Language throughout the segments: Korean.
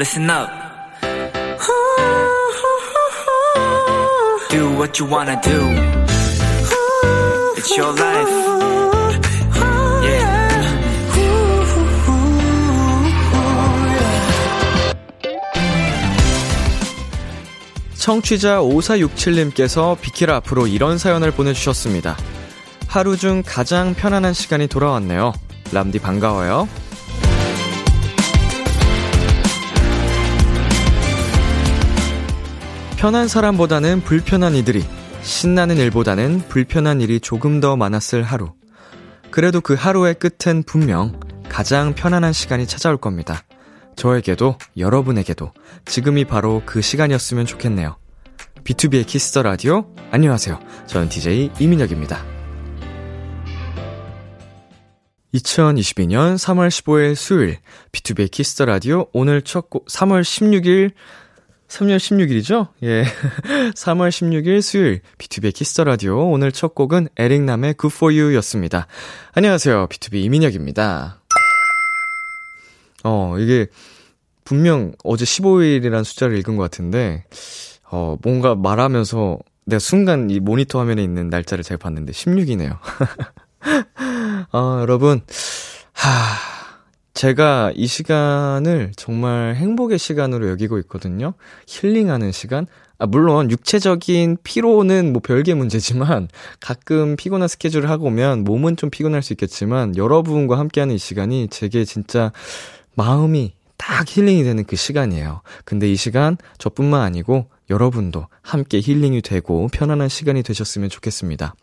listen up. Do what you wanna do. It's your life. 청취자 5467님께서 비키라 앞으로 이런 사연을 보내주셨습니다. 하루 중 가장 편안한 시간이 돌아왔네요. 람디 반가워요. 편한 사람보다는 불편한 이들이, 신나는 일보다는 불편한 일이 조금 더 많았을 하루. 그래도 그 하루의 끝은 분명 가장 편안한 시간이 찾아올 겁니다. 저에게도, 여러분에게도 지금이 바로 그 시간이었으면 좋겠네요. 비투비의 키스 더 라디오. 안녕하세요. 저는 DJ 이민혁입니다. 2022년 3월 15일 수요일 비투비의 키스 더 라디오 오늘 첫 곡 3월 16일 3월 16일이죠? 예. 3월 16일 수요일 비투비의 키스 더 라디오 오늘 첫 곡은 에릭남의 Good For You 였습니다. 안녕하세요. B2B 이민혁입니다. 어, 이게 분명 어제 15일이라는 숫자를 읽은 것 같은데 어, 뭔가 말하면서 내가 순간 이 모니터 화면에 있는 날짜를 제가 봤는데 16이네요. 아, 여러분, 하, 제가 이 시간을 정말 행복의 시간으로 여기고 있거든요. 힐링하는 시간. 아, 물론 육체적인 피로는 뭐 별개 문제지만 가끔 피곤한 스케줄을 하고 오면 몸은 좀 피곤할 수 있겠지만 여러분과 함께하는 이 시간이 제게 진짜 마음이 딱 힐링이 되는 그 시간이에요. 근데 이 시간 저뿐만 아니고 여러분도 함께 힐링이 되고 편안한 시간이 되셨으면 좋겠습니다.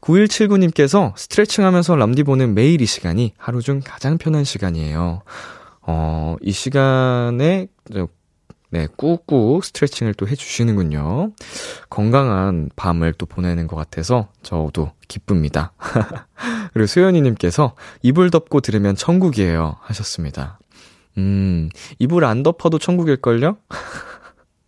9179님께서 스트레칭 하면서 람디 보는 매일 이 시간이 하루 중 가장 편한 시간이에요. 어, 이 시간에, 네, 꾹꾹 스트레칭을 또 해주시는군요. 건강한 밤을 또 보내는 것 같아서 저도 기쁩니다. 그리고 소연이님께서 이불 덮고 들으면 천국이에요. 하셨습니다. 음, 이불 안 덮어도 천국일걸요?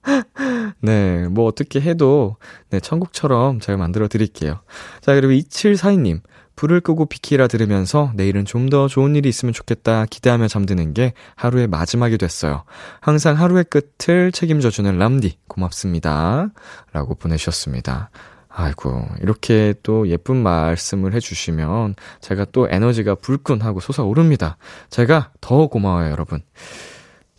네, 뭐 어떻게 해도 네, 천국처럼 잘 만들어 드릴게요. 자, 그리고 2742님. 불을 끄고 비키라 들으면서 내일은 좀 더 좋은 일이 있으면 좋겠다 기대하며 잠드는 게 하루의 마지막이 됐어요. 항상 하루의 끝을 책임져주는 람디 고맙습니다. 라고 보내주셨습니다. 아이고, 이렇게 또 예쁜 말씀을 해주시면 제가 또 에너지가 불끈하고 솟아오릅니다. 제가 더 고마워요, 여러분.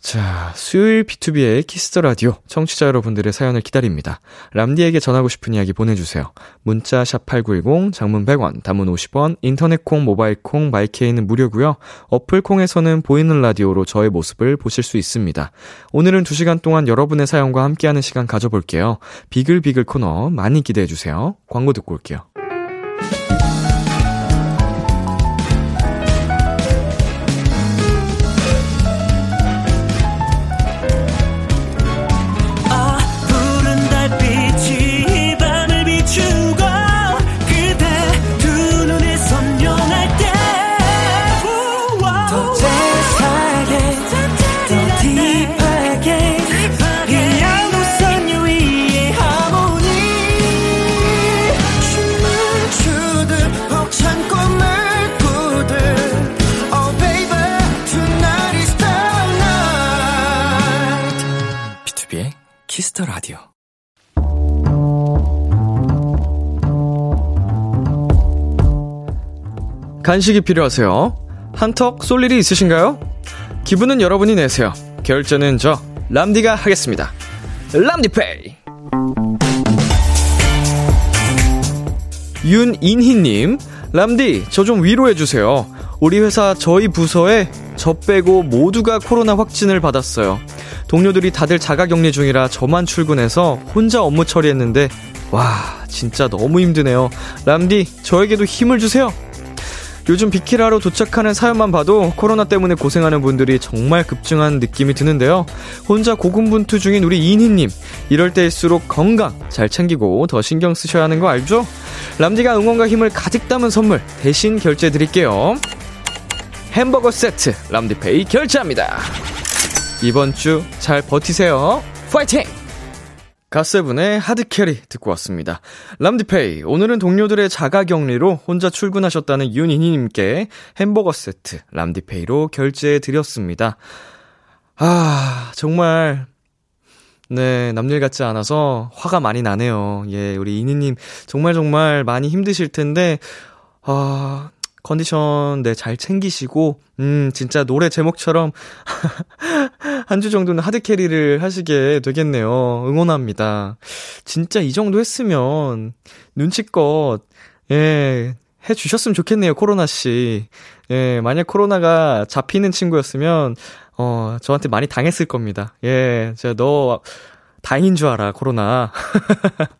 자, 수요일 비투비의 키스 더 라디오 청취자 여러분들의 사연을 기다립니다. 람디에게 전하고 싶은 이야기 보내주세요. 문자 샵 #8910 장문 100원, 단문 50원, 인터넷 콩, 모바일 콩, 마이케이는 무료고요. 어플 콩에서는 보이는 라디오로 저의 모습을 보실 수 있습니다. 오늘은 2 시간 동안 여러분의 사연과 함께하는 시간 가져볼게요. 비글비글 코너 많이 기대해 주세요. 광고 듣고 올게요. 키스 더 라디오. 간식이 필요하세요? 한턱 쏠 일이 있으신가요? 기분은 여러분이 내세요. 결제는 저 람디가 하겠습니다. 람디페이. 윤인희님, 람디, 저 좀 위로해주세요. 우리 회사 저희 부서에 저 빼고 모두가 코로나 확진을 받았어요. 동료들이 다들 자가격리 중이라 저만 출근해서 혼자 업무 처리했는데 와 진짜 너무 힘드네요. 람디 저에게도 힘을 주세요. 요즘 비키라로 도착하는 사연만 봐도 코로나 때문에 고생하는 분들이 정말 급증한 느낌이 드는데요. 혼자 고군분투 중인 우리 이니님 이럴 때일수록 건강 잘 챙기고 더 신경 쓰셔야 하는 거 알죠? 람디가 응원과 힘을 가득 담은 선물 대신 결제해 드릴게요. 햄버거 세트 람디페이 결제합니다. 이번 주 잘 버티세요. 파이팅! 가세븐의 하드캐리 듣고 왔습니다. 람디페이, 오늘은 동료들의 자가 격리로 혼자 출근하셨다는 윤희님께 햄버거 세트 람디페이로 결제해 드렸습니다. 아, 정말, 네, 남일 같지 않아서 화가 많이 나네요. 예, 우리 이니님, 정말 정말 많이 힘드실 텐데, 아, 컨디션, 네, 잘 챙기시고, 음, 진짜 노래 제목처럼, 한 주 정도는 하드 캐리를 하시게 되겠네요. 응원합니다. 진짜 이 정도 했으면, 눈치껏, 예, 해 주셨으면 좋겠네요, 코로나 씨. 예, 만약 코로나가 잡히는 친구였으면, 어, 저한테 많이 당했을 겁니다. 예, 제가 너, 다행인 줄 알아, 코로나.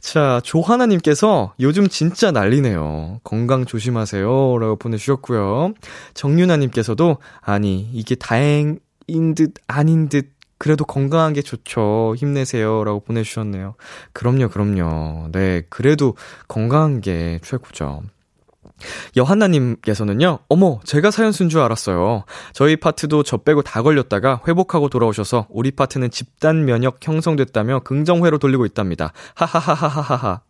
자, 조하나님께서 요즘 진짜 난리네요. 건강 조심하세요. 라고 보내주셨고요. 정윤아님께서도, 아니, 이게 다행인 듯, 아닌 듯, 그래도 건강한 게 좋죠. 힘내세요. 라고 보내주셨네요. 그럼요, 그럼요. 네, 그래도 건강한 게 최고죠. 여한나님께서는요, 어머, 제가 사연 쓴 줄 알았어요. 저희 파트도 저 빼고 다 걸렸다가 회복하고 돌아오셔서 우리 파트는 집단 면역 형성됐다며 긍정회로 돌리고 있답니다. 하하하하하하.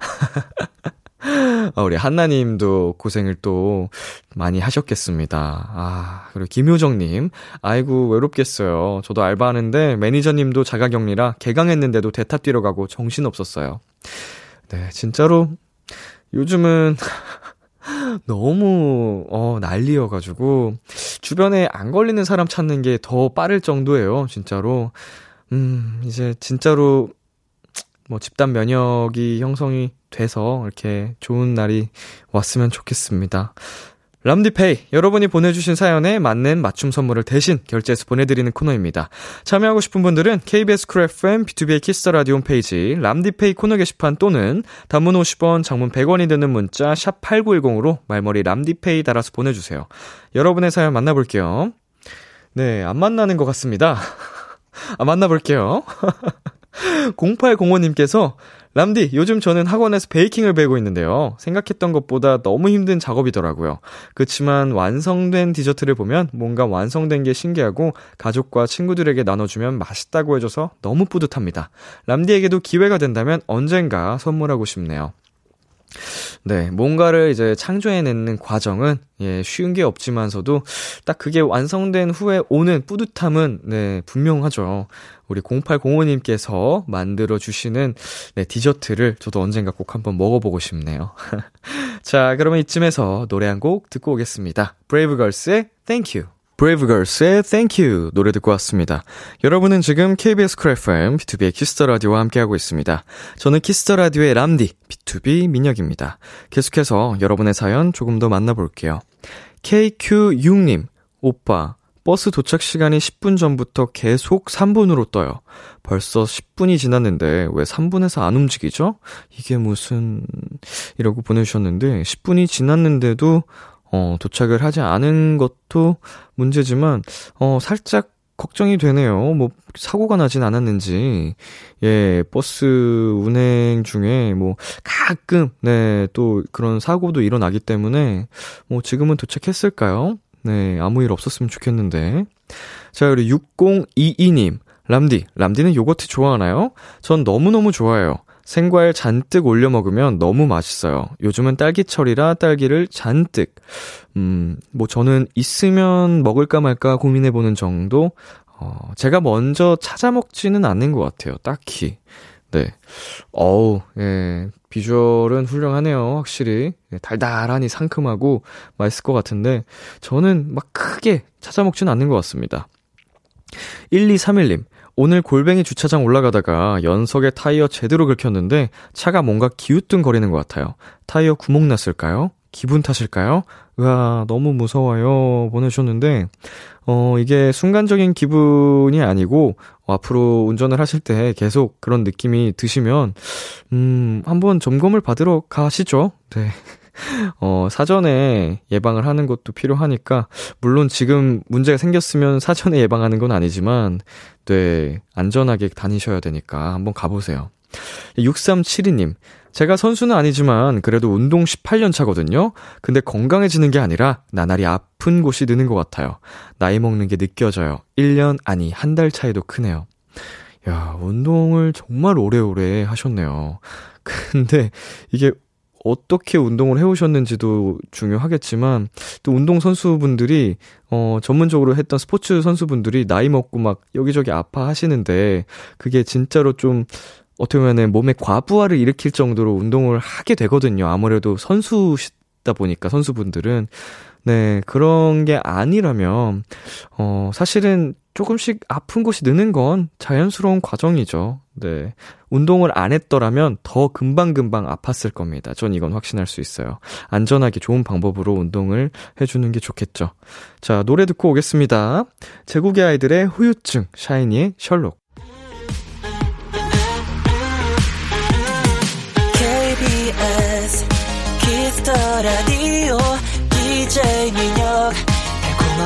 아, 우리 한나님도 고생을 또 많이 하셨겠습니다. 아, 그리고 김효정님. 아이고, 외롭겠어요. 저도 알바하는데 매니저님도 자가격리라 개강했는데도 대타 뛰러 가고 정신 없었어요. 네, 진짜로 요즘은 너무, 어, 난리여 가지고, 주변에 안 걸리는 사람 찾는 게 더 빠를 정도예요, 진짜로. 음, 이제 진짜로, 뭐, 집단 면역이 형성이 돼서, 이렇게 좋은 날이 왔으면 좋겠습니다. 람디페이, 여러분이 보내주신 사연에 맞는 맞춤 선물을 대신 결제해서 보내드리는 코너입니다. 참여하고 싶은 분들은 KBS 쿨 FM, 비투비의 키스 더 라디오 홈페이지, 람디페이 코너 게시판 또는 단문 50원, 장문 100원이 드는 문자, 샵 8910으로 말머리 람디페이 달아서 보내주세요. 여러분의 사연 만나볼게요. 네, 안 만나는 것 같습니다. 아, 만나볼게요. 0805님께서 람디, 요즘 저는 학원에서 베이킹을 배우고 있는데요. 생각했던 것보다 너무 힘든 작업이더라고요. 그렇지만 완성된 디저트를 보면 뭔가 완성된 게 신기하고 가족과 친구들에게 나눠주면 맛있다고 해줘서 너무 뿌듯합니다. 람디에게도 기회가 된다면 언젠가 선물하고 싶네요. 네, 뭔가를 이제 창조해내는 과정은, 예, 쉬운 게 없지만서도, 딱 그게 완성된 후에 오는 뿌듯함은, 네, 분명하죠. 우리 0805님께서 만들어 주시는, 네, 디저트를 저도 언젠가 꼭 한번 먹어보고 싶네요. 자, 그러면 이쯤에서 노래 한 곡 듣고 오겠습니다. 브레이브걸스의 Thank You. 브레이브걸스의 Thank You 노래 듣고 왔습니다. 여러분은 지금 KBS 쿨 FM, 비투비의 키스 더 라디오와 함께하고 있습니다. 저는 키스 더 라디오의 람디, 비투비 민혁입니다. 계속해서 여러분의 사연 조금 더 만나볼게요. KQ6님, 오빠, 버스 도착 시간이 10분 전부터 계속 3분으로 떠요. 벌써 10분이 지났는데 왜 3분에서 안 움직이죠? 이게 무슨, 이라고 보내주셨는데, 10분이 지났는데도 어, 도착을 하지 않은 것도 문제지만, 어, 살짝 걱정이 되네요. 뭐, 사고가 나진 않았는지. 예, 버스 운행 중에 뭐, 가끔, 네, 또 그런 사고도 일어나기 때문에, 뭐, 지금은 도착했을까요? 네, 아무 일 없었으면 좋겠는데. 자, 그리고 6022님. 람디, 람디는 요거트 좋아하나요? 전 너무너무 좋아해요. 생과일 잔뜩 올려 먹으면 너무 맛있어요. 요즘은 딸기철이라 딸기를 잔뜩. 음, 뭐 저는 있으면 먹을까 말까 고민해보는 정도? 어, 제가 먼저 찾아 먹지는 않는 것 같아요. 딱히. 네. 어우, 예. 비주얼은 훌륭하네요. 확실히. 예, 달달하니 상큼하고 맛있을 것 같은데, 저는 막 크게 찾아 먹지는 않는 것 같습니다. 1231님, 오늘 골뱅이 주차장 올라가다가 연석에 타이어 제대로 긁혔는데 차가 뭔가 기우뚱거리는 것 같아요. 타이어 구멍 났을까요? 기분 탓일까요? 으아, 너무 무서워요. 보내주셨는데, 어, 이게 순간적인 기분이 아니고, 어, 앞으로 운전을 하실 때 계속 그런 느낌이 드시면, 음, 한번 점검을 받으러 가시죠. 네. 어, 사전에 예방을 하는 것도 필요하니까, 물론 지금 문제가 생겼으면 사전에 예방하는 건 아니지만, 네, 안전하게 다니셔야 되니까 한번 가보세요. 6372님, 제가 선수는 아니지만 그래도 운동 18년 차거든요. 근데 건강해지는 게 아니라 나날이 아픈 곳이 느는 것 같아요. 나이 먹는 게 느껴져요. 1년, 아니, 한 달 차이도 크네요. 야, 운동을 정말 오래오래 하셨네요. 근데 이게 어떻게 운동을 해오셨는지도 중요하겠지만, 또 운동 선수분들이, 어, 전문적으로 했던 스포츠 선수분들이 나이 먹고 막 여기저기 아파하시는데, 그게 진짜로 좀, 어떻게 보면은 몸에 과부하를 일으킬 정도로 운동을 하게 되거든요. 아무래도 선수시다 보니까, 선수분들은. 네, 그런 게 아니라면, 어, 사실은 조금씩 아픈 곳이 느는 건 자연스러운 과정이죠. 네. 운동을 안 했더라면 더 금방금방 아팠을 겁니다. 전 이건 확신할 수 있어요. 안전하게 좋은 방법으로 운동을 해주는 게 좋겠죠. 자, 노래 듣고 오겠습니다. 제국의 아이들의 후유증, 샤이니의 셜록. KBS 키스 더 라디오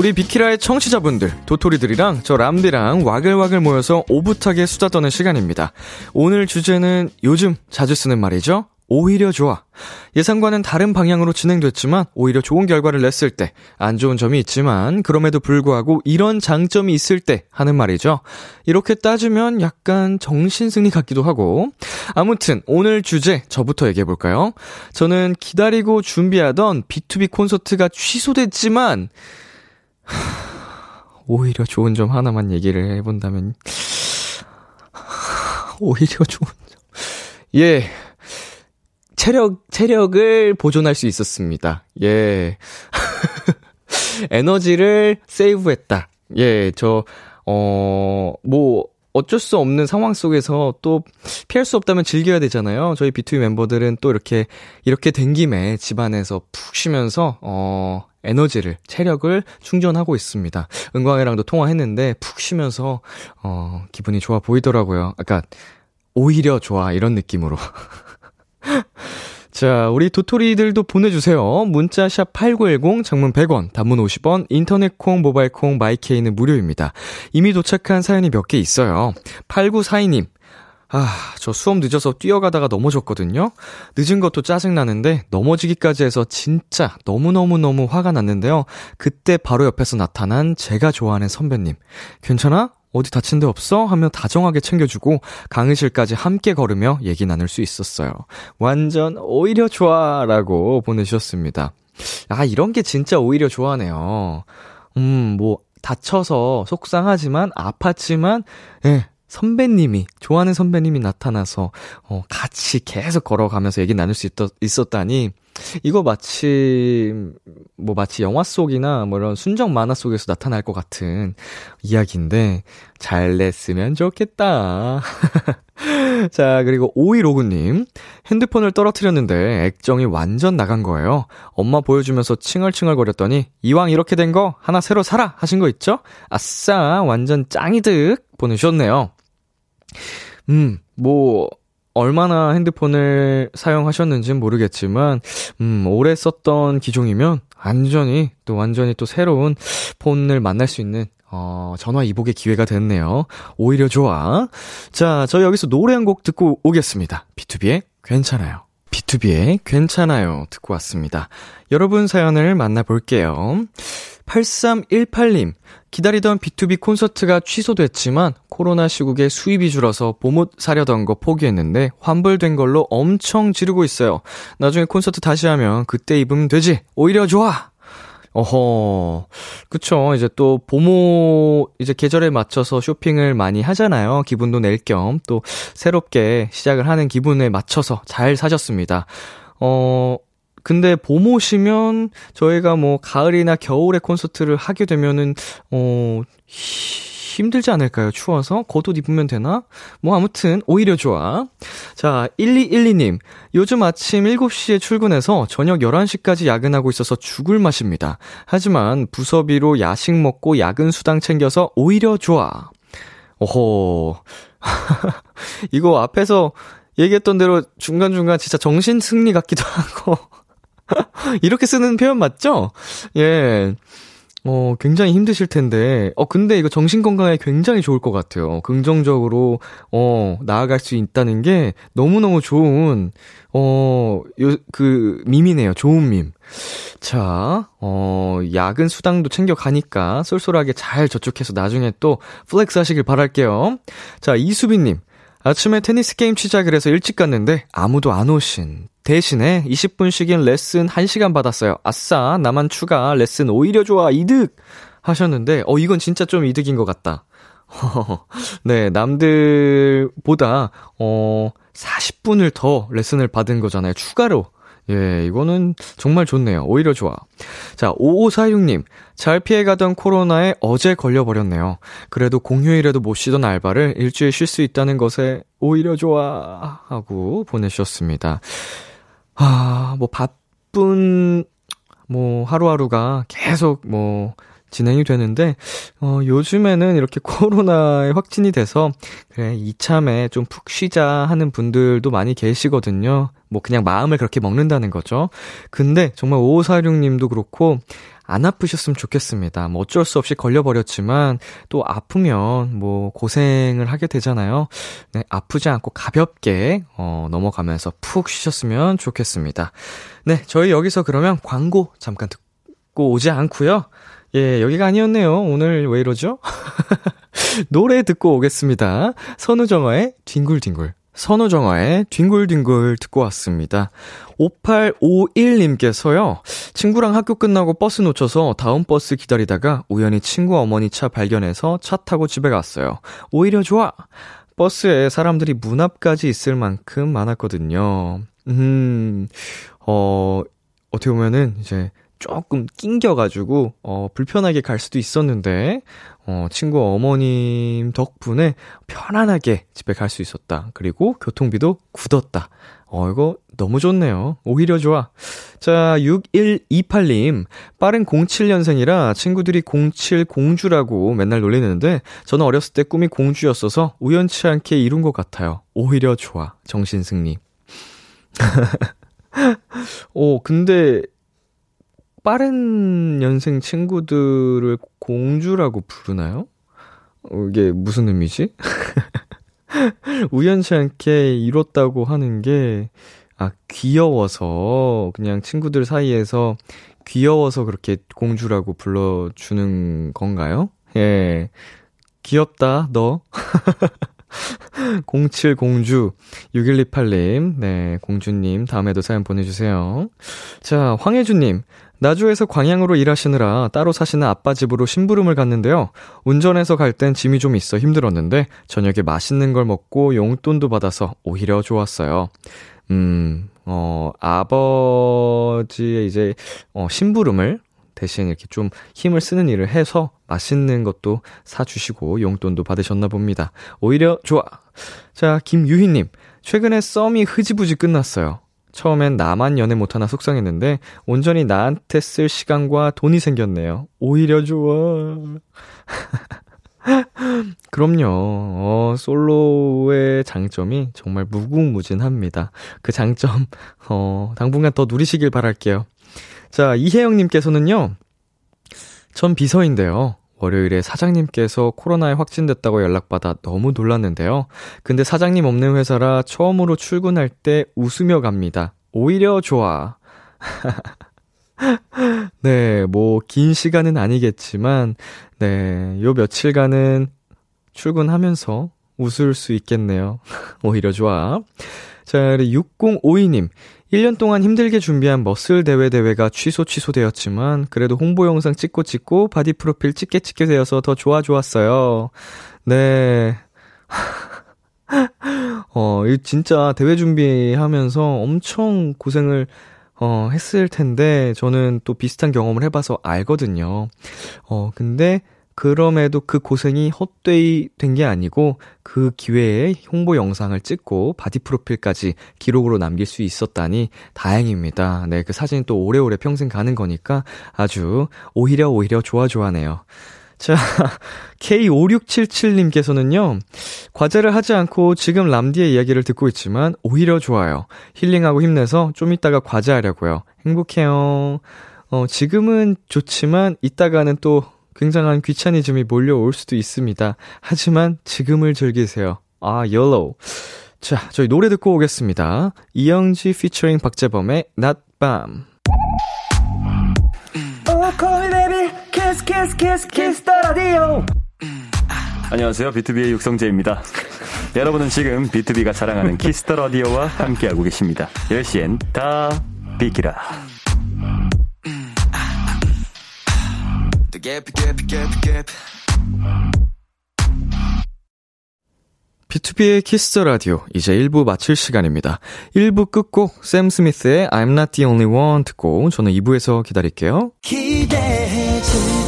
우리 비키라의 청취자분들 도토리들이랑 저 람디랑 와글와글 모여서 오붓하게 수다 떠는 시간입니다 오늘 주제는 요즘 자주 쓰는 말이죠 오히려 좋아. 예상과는 다른 방향으로 진행됐지만 오히려 좋은 결과를 냈을 때 안 좋은 점이 있지만 그럼에도 불구하고 이런 장점이 있을 때 하는 말이죠. 이렇게 따지면 약간 정신승리 같기도 하고 아무튼 오늘 주제 저부터 얘기해 볼까요? 저는 기다리고 준비하던 B2B 콘서트가 취소됐지만 하, 오히려 좋은 점 하나만 얘기를 해본다면 오히려 좋은 점. 예. 체력, 체력을 보존할 수 있었습니다. 예. 에너지를 세이브했다. 예, 저, 어, 뭐, 어쩔 수 없는 상황 속에서 또 피할 수 없다면 즐겨야 되잖아요. 저희 B2B 멤버들은 또 이렇게, 이렇게 된 김에 집안에서 푹 쉬면서, 어, 에너지를, 체력을 충전하고 있습니다. 은광이랑도 통화했는데 푹 쉬면서, 어, 기분이 좋아 보이더라고요. 아까, 오히려 좋아, 이런 느낌으로. 자, 우리 도토리들도 보내주세요. 문자 샵 8910, 장문 100원, 단문 50원, 인터넷 콩, 모바일 콩, 마이케이는 무료입니다. 이미 도착한 사연이 몇 개 있어요. 8942님. 아, 저 수업 늦어서 뛰어가다가 넘어졌거든요? 늦은 것도 짜증나는데, 넘어지기까지 해서 진짜 너무너무너무 화가 났는데요. 그때 바로 옆에서 나타난 제가 좋아하는 선배님. 괜찮아? 어디 다친 데 없어? 하며 다정하게 챙겨주고 강의실까지 함께 걸으며 얘기 나눌 수 있었어요. 완전 오히려 좋아 라고 보내주셨습니다. 아, 이런 게 진짜 오히려 좋아하네요. 음, 뭐, 다쳐서 속상하지만, 아팠지만, 예, 선배님이, 좋아하는 선배님이 나타나서, 어, 같이 계속 걸어가면서 얘기 나눌 수 있, 있었다니, 이거 마치, 뭐 마치 영화 속이나 뭐 이런 순정 만화 속에서 나타날 것 같은 이야기인데, 잘 냈으면 좋겠다. 자, 그리고 5159님. 핸드폰을 떨어뜨렸는데 액정이 완전 나간 거예요. 엄마 보여주면서 칭얼칭얼거렸더니, 이왕 이렇게 된 거 하나 새로 사라! 하신 거 있죠? 아싸, 완전 짱이득! 보내주셨네요. 음, 뭐, 얼마나 핸드폰을 사용하셨는지는 모르겠지만, 음, 오래 썼던 기종이면 완전히 또 완전히 또 새로운 폰을 만날 수 있는 어, 전화 이복의 기회가 됐네요. 오히려 좋아. 자, 저희 여기서 노래 한 곡 듣고 오겠습니다. B2B의 괜찮아요. B2B의 괜찮아요. 듣고 왔습니다. 여러분 사연을 만나볼게요. 8318님, 기다리던 B2B 콘서트가 취소됐지만 코로나 시국에 수입이 줄어서 봄옷 사려던 거 포기했는데 환불된 걸로 엄청 지르고 있어요. 나중에 콘서트 다시 하면 그때 입으면 되지. 오히려 좋아. 어허. 그쵸. 이제 또 봄옷 이제 계절에 맞춰서 쇼핑을 많이 하잖아요. 기분도 낼 겸 또 새롭게 시작을 하는 기분에 맞춰서 잘 사셨습니다. 어, 근데 봄옷이면 저희가 뭐 가을이나 겨울에 콘서트를 하게 되면은 어 힘들지 않을까요? 추워서 겉옷 입으면 되나? 뭐 아무튼 오히려 좋아. 자, 1212님. 요즘 아침 7시에 출근해서 저녁 11시까지 야근하고 있어서 죽을 맛입니다. 하지만 부서비로 야식 먹고 야근 수당 챙겨서 오히려 좋아. 오호. 이거 앞에서 얘기했던 대로 중간중간 진짜 정신 승리 같기도 하고. 이렇게 쓰는 표현 맞죠? 예. 어, 굉장히 힘드실 텐데, 어, 근데 이거 정신건강에 굉장히 좋을 것 같아요. 긍정적으로, 어, 나아갈 수 있다는 게 너무너무 좋은, 어, 요, 그, 밈이네요. 좋은 밈. 자, 어, 야근 수당도 챙겨가니까 쏠쏠하게 잘 저축해서 나중에 또 flex 하시길 바랄게요. 자, 이수빈님. 아침에 테니스 게임 시작을 해서 일찍 갔는데 아무도 안 오신. 대신에 20분씩인 레슨 1시간 받았어요. 아싸, 나만 추가. 레슨 오히려 좋아. 이득! 하셨는데, 어, 이건 진짜 좀 이득인 것 같다. 네, 남들보다, 어, 40분을 더 레슨을 받은 거잖아요. 추가로. 예, 이거는 정말 좋네요. 오히려 좋아. 자, 5546님. 잘 피해가던 코로나에 어제 걸려버렸네요. 그래도 공휴일에도 못 쉬던 알바를 일주일 쉴 수 있다는 것에 오히려 좋아. 하고 보내주셨습니다. 아, 뭐 바쁜, 뭐 하루하루가 계속 뭐, 진행이 되는데, 어, 요즘에는 이렇게 코로나에 확진이 돼서, 그래, 이참에 좀 푹 쉬자 하는 분들도 많이 계시거든요. 뭐 그냥 마음을 그렇게 먹는다는 거죠. 근데 정말 5546님도 그렇고, 안 아프셨으면 좋겠습니다. 뭐 어쩔 수 없이 걸려버렸지만, 또 아프면 뭐 고생을 하게 되잖아요. 네, 아프지 않고 가볍게, 어, 넘어가면서 푹 쉬셨으면 좋겠습니다. 네, 저희 여기서 그러면 광고 잠깐 듣고 오지 않고요 예, 여기가 아니었네요. 오늘 왜 이러죠? 노래 듣고 오겠습니다. 선우정아의 뒹굴뒹굴. 선우정아의 뒹굴뒹굴 듣고 왔습니다. 5851님께서요, 친구랑 학교 끝나고 버스 놓쳐서 다음 버스 기다리다가 우연히 친구 어머니 차 발견해서 차 타고 집에 갔어요. 오히려 좋아! 버스에 사람들이 문 앞까지 있을 만큼 많았거든요. 음, 어, 어떻게 보면은 이제 조금 낑겨가지고, 어, 불편하게 갈 수도 있었는데, 어, 친구 어머님 덕분에 편안하게 집에 갈 수 있었다. 그리고 교통비도 굳었다. 어, 이거 너무 좋네요. 오히려 좋아. 자, 6128님. 빠른 07년생이라 친구들이 07 공주라고 맨날 놀리는데, 저는 어렸을 때 꿈이 공주였어서 우연치 않게 이룬 것 같아요. 오히려 좋아. 정신승리. 오, 근데 빠른 연생 친구들을 공주라고 부르나요? 어, 이게 무슨 의미지? 우연치 않게 이뤘다고 하는 게, 아, 귀여워서, 그냥 친구들 사이에서 귀여워서 그렇게 공주라고 불러주는 건가요? 예. 귀엽다, 너. 07공주, 6128님, 네, 공주님, 다음에도 사연 보내주세요. 자, 황혜주님, 나주에서 광양으로 일하시느라 따로 사시는 아빠 집으로 심부름을 갔는데요. 운전해서 갈 땐 짐이 좀 있어 힘들었는데 저녁에 맛있는 걸 먹고 용돈도 받아서 오히려 좋았어요. 음, 어, 아버지의 이제, 어, 심부름을 대신 이렇게 좀 힘을 쓰는 일을 해서 맛있는 것도 사주시고 용돈도 받으셨나 봅니다. 오히려 좋아. 자, 김유희님. 최근에 썸이 흐지부지 끝났어요. 처음엔 나만 연애 못하나 속상했는데 온전히 나한테 쓸 시간과 돈이 생겼네요. 오히려 좋아. 그럼요. 어, 솔로의 장점이 정말 무궁무진합니다. 그 장점, 어, 당분간 더 누리시길 바랄게요. 자, 이혜영님께서는요, 전 비서인데요. 월요일에 사장님께서 코로나에 확진됐다고 연락받아 너무 놀랐는데요. 근데 사장님 없는 회사라 처음으로 출근할 때 웃으며 갑니다. 오히려 좋아. 네, 뭐, 긴 시간은 아니겠지만, 네, 요 며칠간은 출근하면서 웃을 수 있겠네요. 오히려 좋아. 자, 6052님. 1년 동안 힘들게 준비한 muscle 대회 대회가 취소 취소되었지만 그래도 홍보 영상 찍고 찍고 바디 프로필 찍게 찍게 되어서 더 좋아 좋았어요. 네. 어, 이 진짜 대회 준비하면서 엄청 고생을 어, 했을 텐데 저는 또 비슷한 경험을 해 봐서 알거든요. 어, 근데 그럼에도 그 고생이 헛되이 된 게 아니고 그 기회에 홍보 영상을 찍고 바디 프로필까지 기록으로 남길 수 있었다니 다행입니다. 네, 그 사진 또 오래오래 평생 가는 거니까 아주 오히려 오히려 좋아 좋아네요. 자, K5677님께서는요, 과제를 하지 않고 지금 람디의 이야기를 듣고 있지만 오히려 좋아요. 힐링하고 힘내서 좀 이따가 과제하려고요. 행복해요. 어, 지금은 좋지만 이따가는 또 굉장한 귀차니즘이 몰려올 수도 있습니다. 하지만 지금을 즐기세요. 아, YOLO. 자, 저희 노래 듣고 오겠습니다. 이영지 피처링 박재범의 Bam. 안녕하세요. 비투비의 육성재입니다. 여러분은 지금 비투비가 자랑하는 키스 더 라디오와 함께하고 계십니다. 10시엔 다 비키라. 비투비의 키스 더 라디오 이제 1부 마칠 시간입니다. 1부 끝곡 샘 스미스의 I'm Not The Only One 듣고 저는 2부에서 기다릴게요. 기대해 즐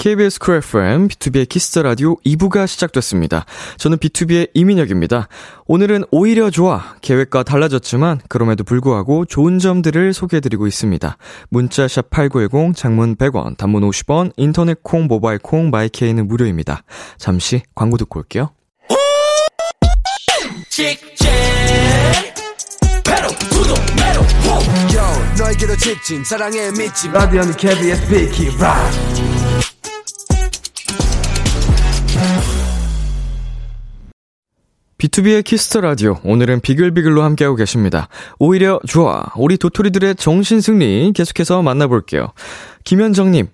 KBS 쿨 FM, 비투비의 키스 더 라디오 2부가 시작됐습니다. 저는 비투비의 이민혁입니다. 오늘은 오히려 좋아. 계획과 달라졌지만, 그럼에도 불구하고 좋은 점들을 소개해드리고 있습니다. 문자샵 8910, 장문 100원, 단문 50원, 인터넷 콩, 모바일 콩, 마이케이는 무료입니다. 잠시 광고 듣고 올게요. 라디오는 KBS 비키라 비투비의 키스 더 라디오. 오늘은 비글비글로 함께하고 계십니다. 오히려 좋아. 우리 도토리들의 정신 승리 계속해서 만나볼게요. 김현정님.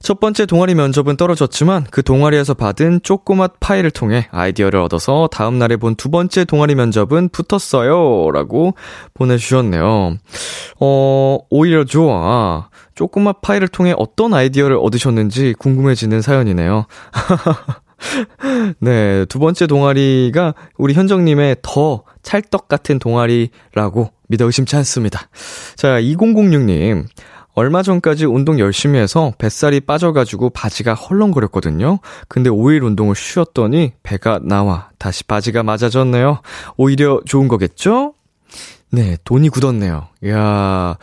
첫 번째 동아리 면접은 떨어졌지만 그 동아리에서 받은 조그만 파일을 통해 아이디어를 얻어서 다음 날에 본 두 번째 동아리 면접은 붙었어요. 라고 보내주셨네요. 어, 오히려 좋아. 조그맣 파일을 통해 어떤 아이디어를 얻으셨는지 궁금해지는 사연이네요. 네, 두 번째 동아리가 우리 현정님의 더 찰떡 같은 동아리라고 믿어 의심치 않습니다. 자, 2006님. 얼마 전까지 운동 열심히 해서 뱃살이 빠져가지고 바지가 헐렁거렸거든요. 근데 5일 운동을 쉬었더니 배가 나와 다시 바지가 맞아졌네요. 오히려 좋은 거겠죠? 네, 돈이 굳었네요. 이야,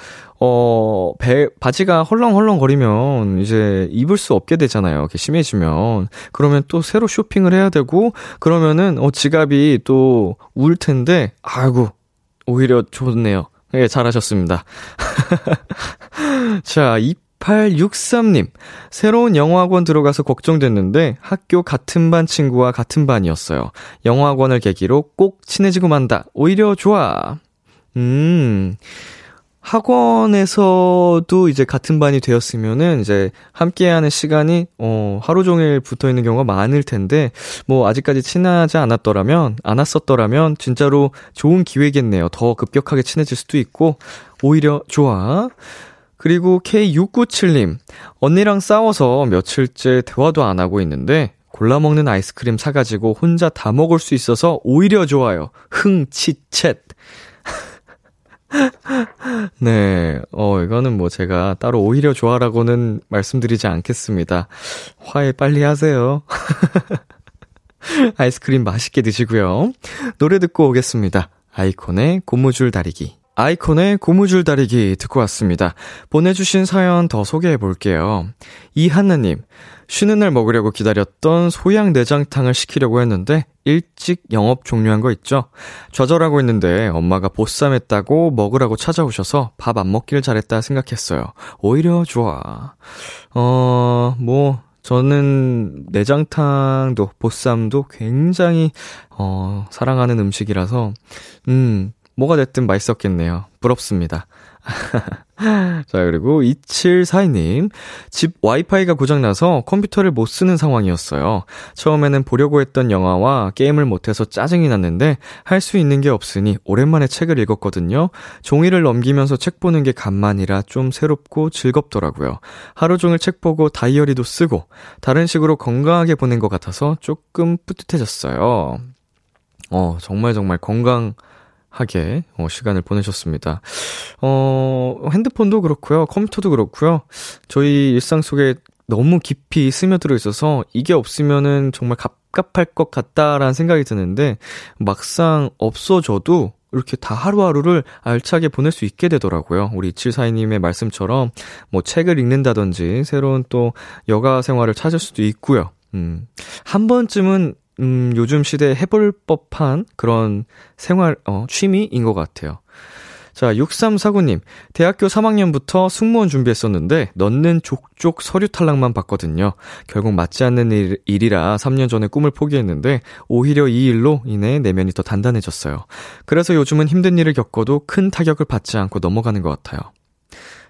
어, 배, 바지가 헐렁헐렁거리면 이제 입을 수 없게 되잖아요. 이렇게 심해지면. 그러면 또 새로 쇼핑을 해야 되고, 그러면은, 어, 지갑이 또 울 텐데, 아이고, 오히려 좋네요. 예, 잘하셨습니다. 자, 2863님. 새로운 영어학원 들어가서 걱정됐는데 학교 같은 반 친구와 같은 반이었어요. 영어학원을 계기로 꼭 친해지고 만다. 오히려 좋아. 음. 학원에서도 이제 같은 반이 되었으면은 이제 함께하는 시간이 어 하루 종일 붙어 있는 경우가 많을 텐데 뭐 아직까지 친하지 않았더라면 않았었더라면 진짜로 좋은 기회겠네요. 더 급격하게 친해질 수도 있고 오히려 좋아. 그리고 K697님 언니랑 싸워서 며칠째 대화도 안 하고 있는데 골라 먹는 아이스크림 사가지고 혼자 다 먹을 수 있어서 오히려 좋아요. 흥치챗. 네, 어, 이거는 뭐 제가 따로 오히려 좋아라고는 말씀드리지 않겠습니다. 화해 빨리 하세요. 아이스크림 맛있게 드시고요. 노래 듣고 오겠습니다. 아이콘의 고무줄 다리기. 아이콘의 고무줄 다리기 듣고 왔습니다. 보내주신 사연 더 소개해 볼게요. 이한나님, 쉬는 날 먹으려고 기다렸던 소양 내장탕을 시키려고 했는데 일찍 영업 종료한 거 있죠? 좌절하고 있는데 엄마가 보쌈했다고 먹으라고 찾아오셔서 밥 안 먹길 잘했다 생각했어요. 오히려 좋아. 어, 뭐, 저는 내장탕도 보쌈도 굉장히 어, 사랑하는 음식이라서 음, 뭐가 됐든 맛있었겠네요. 부럽습니다. 자, 그리고 2742님. 집 와이파이가 고장나서 컴퓨터를 못 쓰는 상황이었어요. 처음에는 보려고 했던 영화와 게임을 못해서 짜증이 났는데 할 수 있는 게 없으니 오랜만에 책을 읽었거든요. 종이를 넘기면서 책 보는 게 간만이라 좀 새롭고 즐겁더라고요. 하루 종일 책 보고 다이어리도 쓰고 다른 식으로 건강하게 보낸 것 같아서 조금 뿌듯해졌어요. 어, 정말 정말 건강, 하게 어, 시간을 보내셨습니다. 어, 핸드폰도 그렇고요. 컴퓨터도 그렇고요. 저희 일상 속에 너무 깊이 스며들어 있어서 이게 없으면은 정말 갑갑할 것 같다라는 생각이 드는데 막상 없어져도 이렇게 다 하루하루를 알차게 보낼 수 있게 되더라고요. 우리 742님의 말씀처럼 뭐 책을 읽는다든지 새로운 또 여가 생활을 찾을 수도 있고요. 음, 한 번쯤은 음, 요즘 시대에 해볼 법한 그런 생활, 어, 취미인 것 같아요. 자, 6349님. 대학교 3학년부터 승무원 준비했었는데, 넣는 족족 서류 탈락만 봤거든요. 결국 맞지 않는 일, 일이라 3년 전에 꿈을 포기했는데, 오히려 이 일로 인해 내면이 더 단단해졌어요. 그래서 요즘은 힘든 일을 겪어도 큰 타격을 받지 않고 넘어가는 것 같아요.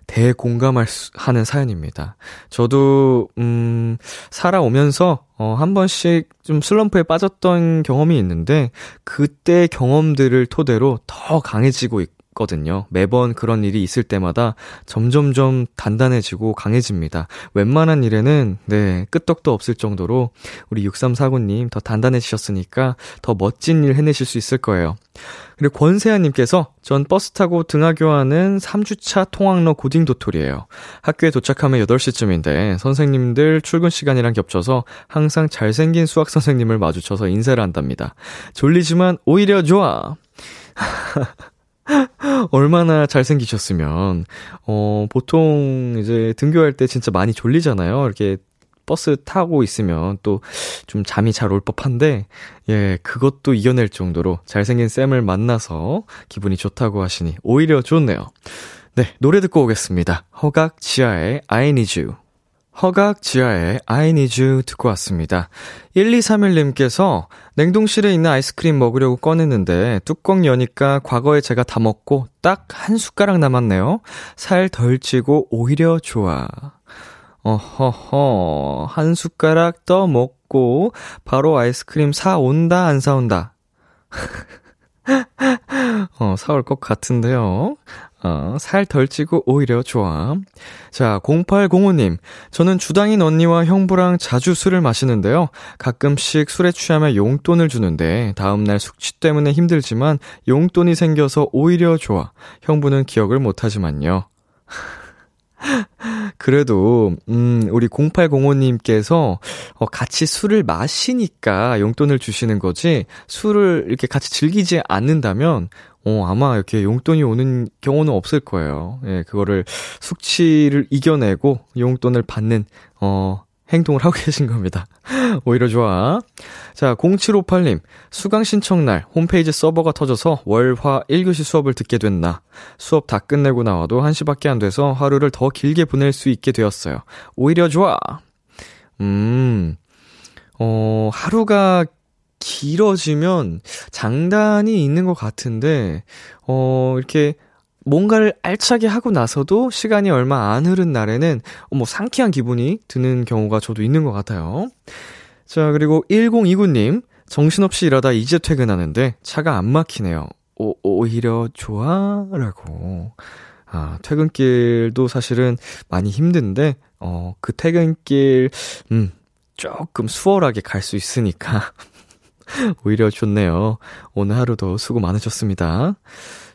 대공감할 수, 하는 사연입니다. 저도, 음, 살아오면서, 어, 한 번씩 좀 슬럼프에 빠졌던 경험이 있는데, 그때 경험들을 토대로 더 강해지고 있 거든요. 매번 그런 일이 있을 때마다 점점점 단단해지고 강해집니다. 웬만한 일에는, 네, 끄떡도 없을 정도로 우리 6349님 더 단단해지셨으니까 더 멋진 일 해내실 수 있을 거예요. 그리고 권세아님께서 전 버스 타고 등하교하는 3주차 통학로 고딩 도토리예요. 학교에 도착하면 8시쯤인데 선생님들 출근 시간이랑 겹쳐서 항상 잘생긴 수학 선생님을 마주쳐서 인사를 한답니다. 졸리지만 오히려 좋아. 얼마나 잘생기셨으면, 어, 보통 이제 등교할 때 진짜 많이 졸리잖아요. 이렇게 버스 타고 있으면 또 좀 잠이 잘 올 법한데, 예, 그것도 이겨낼 정도로 잘생긴 쌤을 만나서 기분이 좋다고 하시니 오히려 좋네요. 네, 노래 듣고 오겠습니다. 허각 지하의 I need you. 허각 지하의 I need you 듣고 왔습니다. 1231님께서 냉동실에 있는 아이스크림 먹으려고 꺼냈는데 뚜껑 여니까 과거에 제가 다 먹고 딱 한 숟가락 남았네요. 살 덜 찌고 오히려 좋아. 어허허, 한 숟가락 더 먹고, 바로 아이스크림 사온다, 안 사온다? 어, 사올 것 같은데요. 어, 살 덜 찌고 오히려 좋아. 자, 0805님. 저는 주당인 언니와 형부랑 자주 술을 마시는데요. 가끔씩 술에 취하면 용돈을 주는데, 다음날 숙취 때문에 힘들지만, 용돈이 생겨서 오히려 좋아. 형부는 기억을 못하지만요. 그래도, 음, 우리 0805님께서, 어, 같이 술을 마시니까 용돈을 주시는 거지, 술을 이렇게 같이 즐기지 않는다면, 어, 아마 이렇게 용돈이 오는 경우는 없을 거예요. 예, 그거를 숙취를 이겨내고 용돈을 받는, 어, 행동을 하고 계신 겁니다. 오히려 좋아. 자, 0758님. 수강 신청날 홈페이지 서버가 터져서 월화 1교시 수업을 듣게 됐나. 수업 다 끝내고 나와도 1시밖에 안 돼서 하루를 더 길게 보낼 수 있게 되었어요. 오히려 좋아. 음, 어, 하루가 길어지면 장단이 있는 것 같은데, 어, 이렇게 뭔가를 알차게 하고 나서도 시간이 얼마 안 흐른 날에는 뭐 상쾌한 기분이 드는 경우가 저도 있는 것 같아요. 자, 그리고 1029님, 정신없이 일하다 이제 퇴근하는데 차가 안 막히네요. 오, 오히려 좋아? 라고. 아, 퇴근길도 사실은 많이 힘든데, 어, 그 퇴근길, 음, 조금 수월하게 갈 수 있으니까. 오히려 좋네요. 오늘 하루도 수고 많으셨습니다.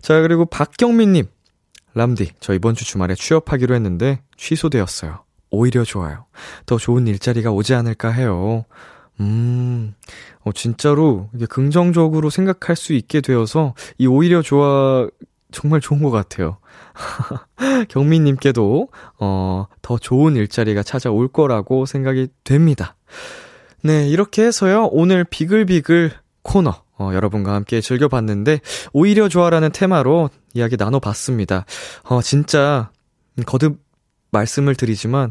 자, 그리고 박경민님. 람디, 저 이번 주 주말에 취업하기로 했는데 취소되었어요. 오히려 좋아요. 더 좋은 일자리가 오지 않을까 해요. 음, 어, 진짜로 이게 긍정적으로 생각할 수 있게 되어서 이 오히려 좋아 정말 좋은 것 같아요. 경민님께도, 어, 더 좋은 일자리가 찾아올 거라고 생각이 됩니다. 네, 이렇게 해서요, 오늘 비글비글 코너, 어, 여러분과 함께 즐겨봤는데, 오히려 좋아라는 테마로 이야기 나눠봤습니다. 어, 진짜, 거듭 말씀을 드리지만,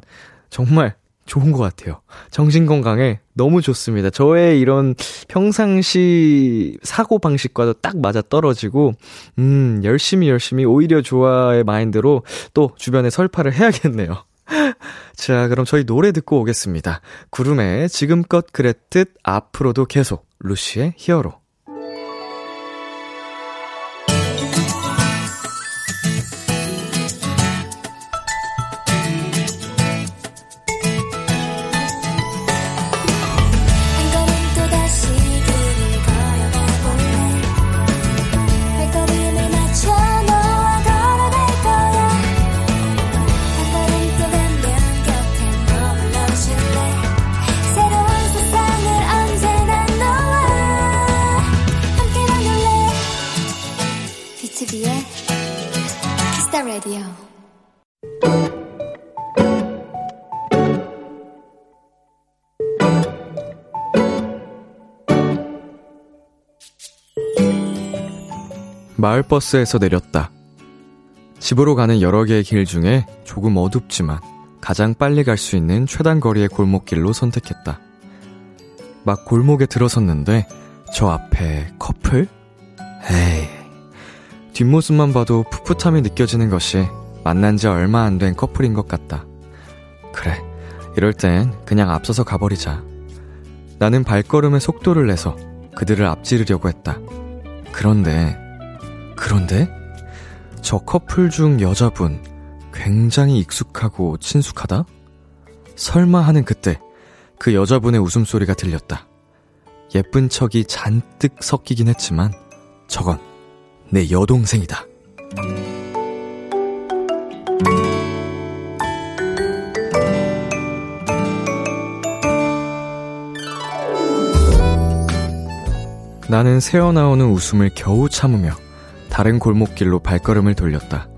정말 좋은 것 같아요. 정신 건강에 너무 좋습니다. 저의 이런 평상시 사고 방식과도 딱 맞아 떨어지고, 음, 열심히 열심히 오히려 좋아의 마인드로 또 주변에 설파를 해야겠네요. 자, 그럼 저희 노래 듣고 오겠습니다. 구름에 지금껏 그랬듯 앞으로도 계속 루시의 히어로. 마을버스에서 내렸다. 집으로 가는 여러 개의 길 중에 조금 어둡지만 가장 빨리 갈 수 있는 최단 거리의 골목길로 선택했다. 막 골목에 들어섰는데 저 앞에 커플? 에이. 뒷모습만 봐도 풋풋함이 느껴지는 것이 만난 지 얼마 안 된 커플인 것 같다. 그래. 이럴 땐 그냥 앞서서 가버리자. 나는 발걸음의 속도를 내서 그들을 앞지르려고 했다. 그런데 그런데 저 커플 중 여자분 굉장히 익숙하고 친숙하다? 설마 하는 그때 그 여자분의 웃음소리가 들렸다. 예쁜 척이 잔뜩 섞이긴 했지만 저건 내 여동생이다. 나는 새어나오는 웃음을 겨우 참으며 다른 골목길로 발걸음을 돌렸다.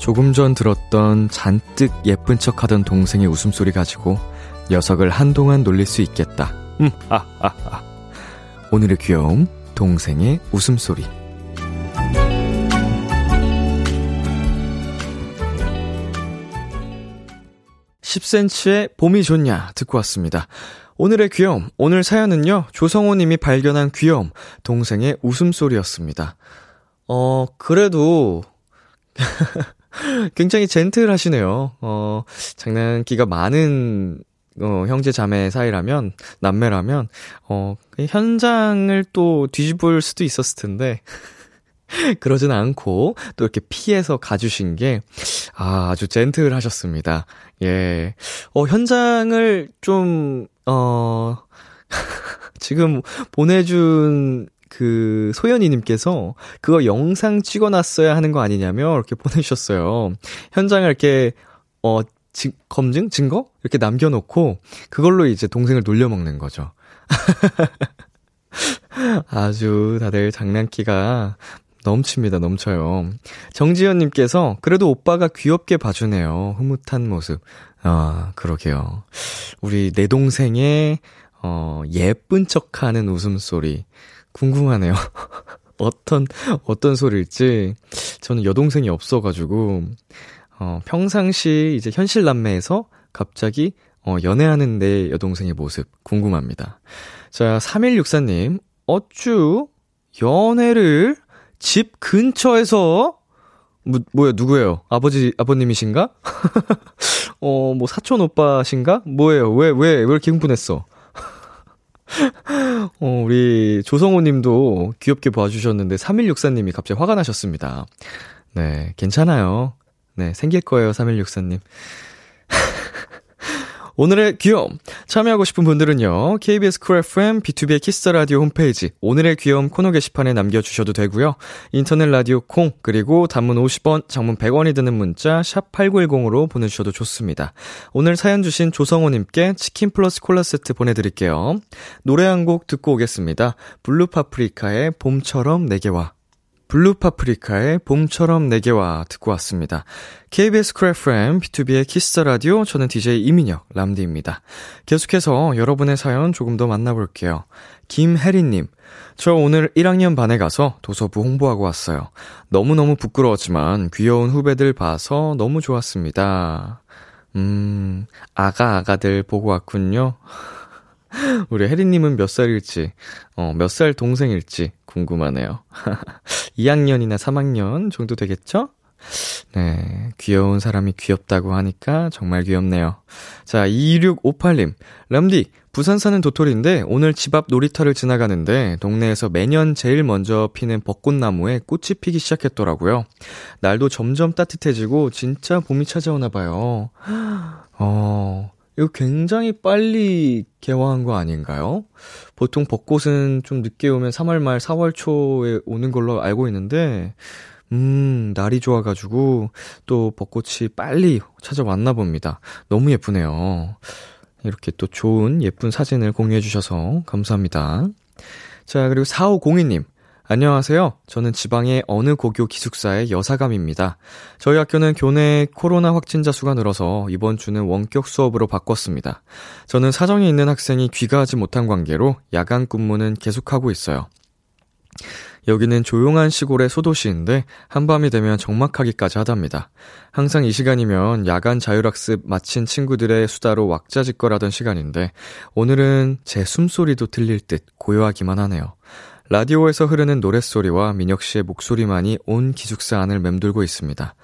조금 전 들었던 잔뜩 예쁜 척 하던 동생의 웃음소리 가지고 녀석을 한동안 놀릴 수 있겠다. 음, 아, 아, 아. 오늘의 귀여움, 동생의 웃음소리. 10cm의 봄이 좋냐 듣고 왔습니다. 오늘의 귀여움, 오늘 사연은요, 조성호 님이 발견한 귀여움, 동생의 웃음소리였습니다. 어, 그래도, 굉장히 젠틀하시네요. 어, 장난기가 많은, 어, 형제 자매 사이라면, 남매라면, 어, 현장을 또 뒤집을 수도 있었을 텐데, 그러진 않고, 또 이렇게 피해서 가주신 게, 아, 아주 젠틀하셨습니다. 예. 어, 현장을 좀, 어, 지금 보내준 그 소연이님께서 그거 영상 찍어놨어야 하는 거 아니냐며 이렇게 보내주셨어요. 현장을 이렇게 어 지, 검증 증거 이렇게 남겨놓고 그걸로 이제 동생을 놀려먹는 거죠. 아주 다들 장난기가 넘칩니다, 넘쳐요. 정지현님께서, 그래도 오빠가 귀엽게 봐주네요. 흐뭇한 모습. 아, 그러게요. 우리 내 동생의, 어, 예쁜 척 하는 웃음소리. 궁금하네요. 어떤, 어떤 소리일지. 저는 여동생이 없어가지고, 어, 평상시 이제 현실 남매에서 갑자기, 어, 연애하는 내 여동생의 모습 궁금합니다. 자, 3164님, 어쭈, 연애를 집 근처에서, 뭐, 뭐야, 누구예요? 아버지, 아버님이신가? 어, 뭐, 사촌 오빠신가? 뭐예요? 왜, 왜, 왜 이렇게 흥분했어? 어, 우리 조성호 님도 귀엽게 봐주셨는데 3164님이 갑자기 화가 나셨습니다. 네, 괜찮아요. 네, 생길 거예요, 3164님. 오늘의 귀여움. 참여하고 싶은 분들은요, KBS Cool FM, 비투비의 키스 더 라디오 홈페이지, 오늘의 귀여움 코너 게시판에 남겨 주셔도 되고요. 인터넷 라디오 콩, 그리고 단문 50원, 장문 100원이 드는 문자, 샵 8910으로 보내 주셔도 좋습니다. 오늘 사연 주신 조성호 님께 치킨 플러스 콜라 세트 보내 드릴게요. 노래 한 곡 듣고 오겠습니다. 블루 파프리카의 봄처럼 내게 와. 블루 파프리카의 봄처럼 내게 와 듣고 왔습니다. KBS Cool FM 비투비의 키스 더 라디오 저는 DJ 이민혁 람디입니다. 계속해서 여러분의 사연 조금 더 만나볼게요. 김혜리님, 저 오늘 1학년 반에 가서 도서부 홍보하고 왔어요. 너무너무 부끄러웠지만 귀여운 후배들 봐서 너무 좋았습니다. 음, 아가, 아가들 보고 왔군요. 우리 혜리님은 몇 살일지, 어, 몇 살 동생일지 궁금하네요. 2학년이나 3학년 정도 되겠죠? 네, 귀여운 사람이 귀엽다고 하니까 정말 귀엽네요. 자, 2658님. 람디, 부산 사는 도토리인데 오늘 집 앞 놀이터를 지나가는데 동네에서 매년 제일 먼저 피는 벚꽃나무에 꽃이 피기 시작했더라고요. 날도 점점 따뜻해지고 진짜 봄이 찾아오나 봐요. 어, 이거 굉장히 빨리 개화한 거 아닌가요? 보통 벚꽃은 좀 늦게 오면 3월 말, 4월 초에 오는 걸로 알고 있는데, 음, 날이 좋아가지고, 또 벚꽃이 빨리 찾아왔나 봅니다. 너무 예쁘네요. 이렇게 또 좋은 예쁜 사진을 공유해주셔서 감사합니다. 자, 그리고 4502님. 안녕하세요. 저는 지방의 어느 고교 기숙사의 여사감입니다. 저희 학교는 교내 코로나 확진자 수가 늘어서 이번 주는 원격 수업으로 바꿨습니다. 저는 사정이 있는 학생이 귀가하지 못한 관계로 야간 근무는 계속하고 있어요. 여기는 조용한 시골의 소도시인데 한밤이 되면 적막하기까지 하답니다. 항상 이 시간이면 야간 자율학습 마친 친구들의 수다로 왁자지껄하던 시간인데 오늘은 제 숨소리도 들릴 듯 고요하기만 하네요. 라디오에서 흐르는 노랫소리와 민혁 씨의 목소리만이 온 기숙사 안을 맴돌고 있습니다.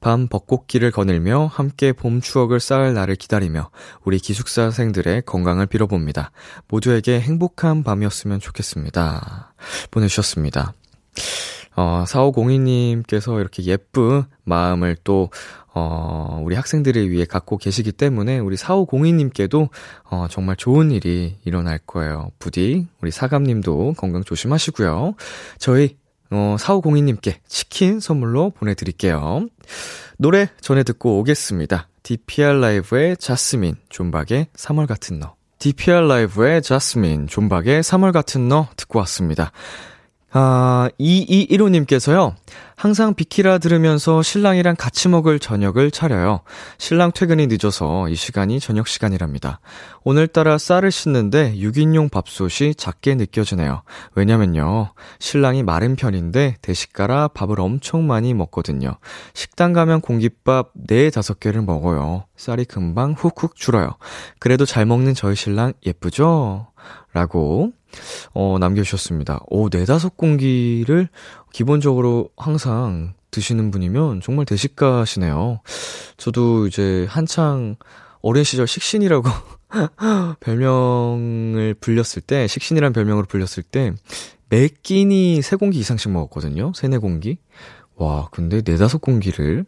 밤 벚꽃길을 거닐며 함께 봄 추억을 쌓을 날을 기다리며 우리 기숙사생들의 건강을 빌어봅니다. 모두에게 행복한 밤이었으면 좋겠습니다. 보내주셨습니다. 어, 4502님께서 이렇게 예쁜 마음을 또, 어, 우리 학생들을 위해 갖고 계시기 때문에 우리 4502님께도, 어, 정말 좋은 일이 일어날 거예요. 부디, 우리 사감님도 건강 조심하시고요. 저희 어, 4502님께 치킨 선물로 보내드릴게요. 노래 전에 듣고 오겠습니다. DPR 라이브의 자스민, 존박의 3월 같은 너. DPR 라이브의 자스민, 존박의 3월 같은 너 듣고 왔습니다. 아, 2215님께서요. 항상 비키라 들으면서 신랑이랑 같이 먹을 저녁을 차려요. 신랑 퇴근이 늦어서 이 시간이 저녁 시간이랍니다. 오늘따라 쌀을 씻는데 6인용 밥솥이 작게 느껴지네요. 왜냐면요. 신랑이 마른 편인데 대식가라 밥을 엄청 많이 먹거든요. 식당 가면 공깃밥 4, 5개를 먹어요. 쌀이 금방 훅훅 줄어요. 그래도 잘 먹는 저희 신랑 예쁘죠? 라고 어, 남겨주셨습니다. 오, 네다섯 공기를 기본적으로 항상 드시는 분이면 정말 대식가시네요. 저도 이제 한창 어린 시절 식신이라고 별명을 불렸을 때, 식신이란 별명으로 불렸을 때, 매 끼니 세 공기 이상씩 먹었거든요. 세네 공기. 와, 근데 네다섯 공기를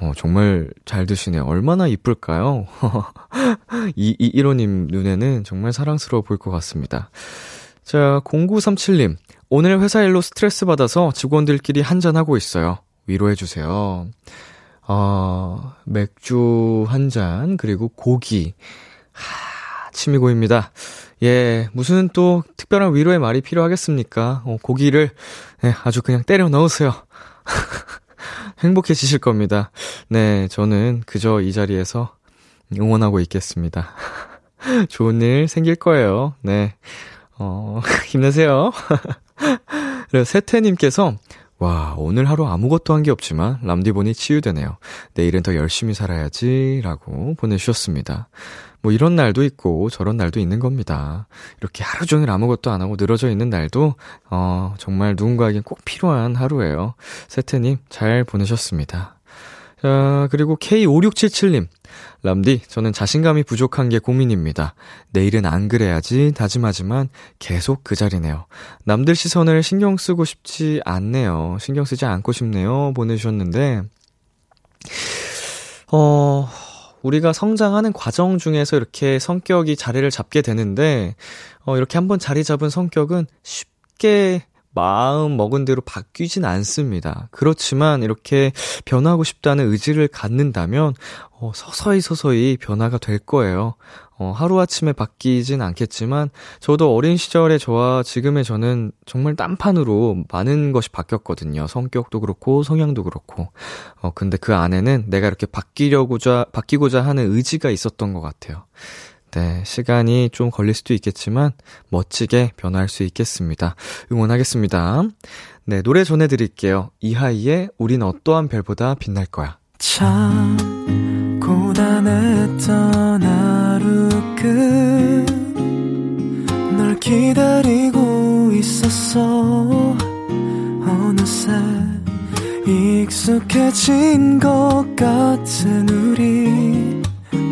어, 정말 잘 드시네요. 얼마나 이쁠까요? 이, 이, 1호님 눈에는 정말 사랑스러워 보일 것 같습니다. 자, 0937님. 오늘 회사 일로 스트레스 받아서 직원들끼리 한잔하고 있어요. 위로해주세요. 어, 맥주 한 잔, 그리고 고기. 하, 침이 고입니다. 예, 무슨 또 특별한 위로의 말이 필요하겠습니까? 어, 고기를, 예, 아주 그냥 때려 넣으세요. 행복해지실 겁니다. 네, 저는 그저 이 자리에서 응원하고 있겠습니다. 좋은 일 생길 거예요. 네. 어, 힘내세요. 그리고 세태님께서, 와, 오늘 하루 아무것도 한 게 없지만, 람디본이 치유되네요. 내일은 더 열심히 살아야지, 라고 보내주셨습니다. 뭐 이런 날도 있고, 저런 날도 있는 겁니다. 이렇게 하루 종일 아무것도 안 하고 늘어져 있는 날도, 어, 정말 누군가에겐 꼭 필요한 하루예요. 세태님, 잘 보내셨습니다. 자, 그리고 K5677님. 람디, 저는 자신감이 부족한 게 고민입니다. 내일은 안 그래야지 다짐하지만 계속 그 자리네요. 남들 시선을 신경 쓰고 싶지 않네요. 신경 쓰지 않고 싶네요. 보내주셨는데, 어, 우리가 성장하는 과정 중에서 이렇게 성격이 자리를 잡게 되는데, 어, 이렇게 한번 자리 잡은 성격은 쉽게 마음 먹은 대로 바뀌진 않습니다. 그렇지만 이렇게 변하고 싶다는 의지를 갖는다면 어, 서서히 서서히 변화가 될 거예요. 어, 하루아침에 바뀌진 않겠지만 저도 어린 시절의 저와 지금의 저는 정말 딴판으로 많은 것이 바뀌었거든요. 성격도 그렇고 성향도 그렇고. 어, 근데 그 안에는 내가 이렇게 바뀌려고자 바뀌고자 하는 의지가 있었던 것 같아요. 네, 시간이 좀 걸릴 수도 있겠지만 멋지게 변할 수 있겠습니다. 응원하겠습니다. 네, 노래 전해드릴게요. 이하이의 우린 어떠한 별보다 빛날 거야. 참 고단했던 하루 끝널 기다리고 있었어 어느새 익숙해진 것 같은 우리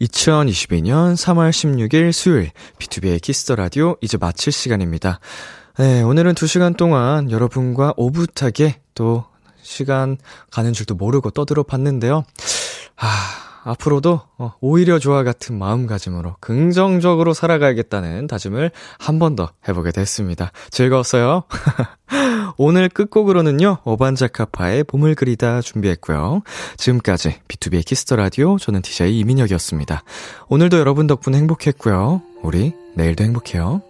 2022년 3월 16일 수요일 비투비의 키스 더 라디오 이제 마칠 시간입니다. 네, 오늘은 2시간 동안 여러분과 오붓하게 또 시간 가는 줄도 모르고 떠들어 봤는데요. 아, 앞으로도 어, 오히려 좋아 같은 마음가짐으로 긍정적으로 살아가야겠다는 다짐을 한 번 더 해보게 됐습니다. 즐거웠어요? 오늘 끝곡으로는요, 어반자카파의 봄을 그리다 준비했고요. 지금까지 비투비의 키스 더 라디오, 저는 DJ 이민혁이었습니다. 오늘도 여러분 덕분에 행복했고요. 우리 내일도 행복해요.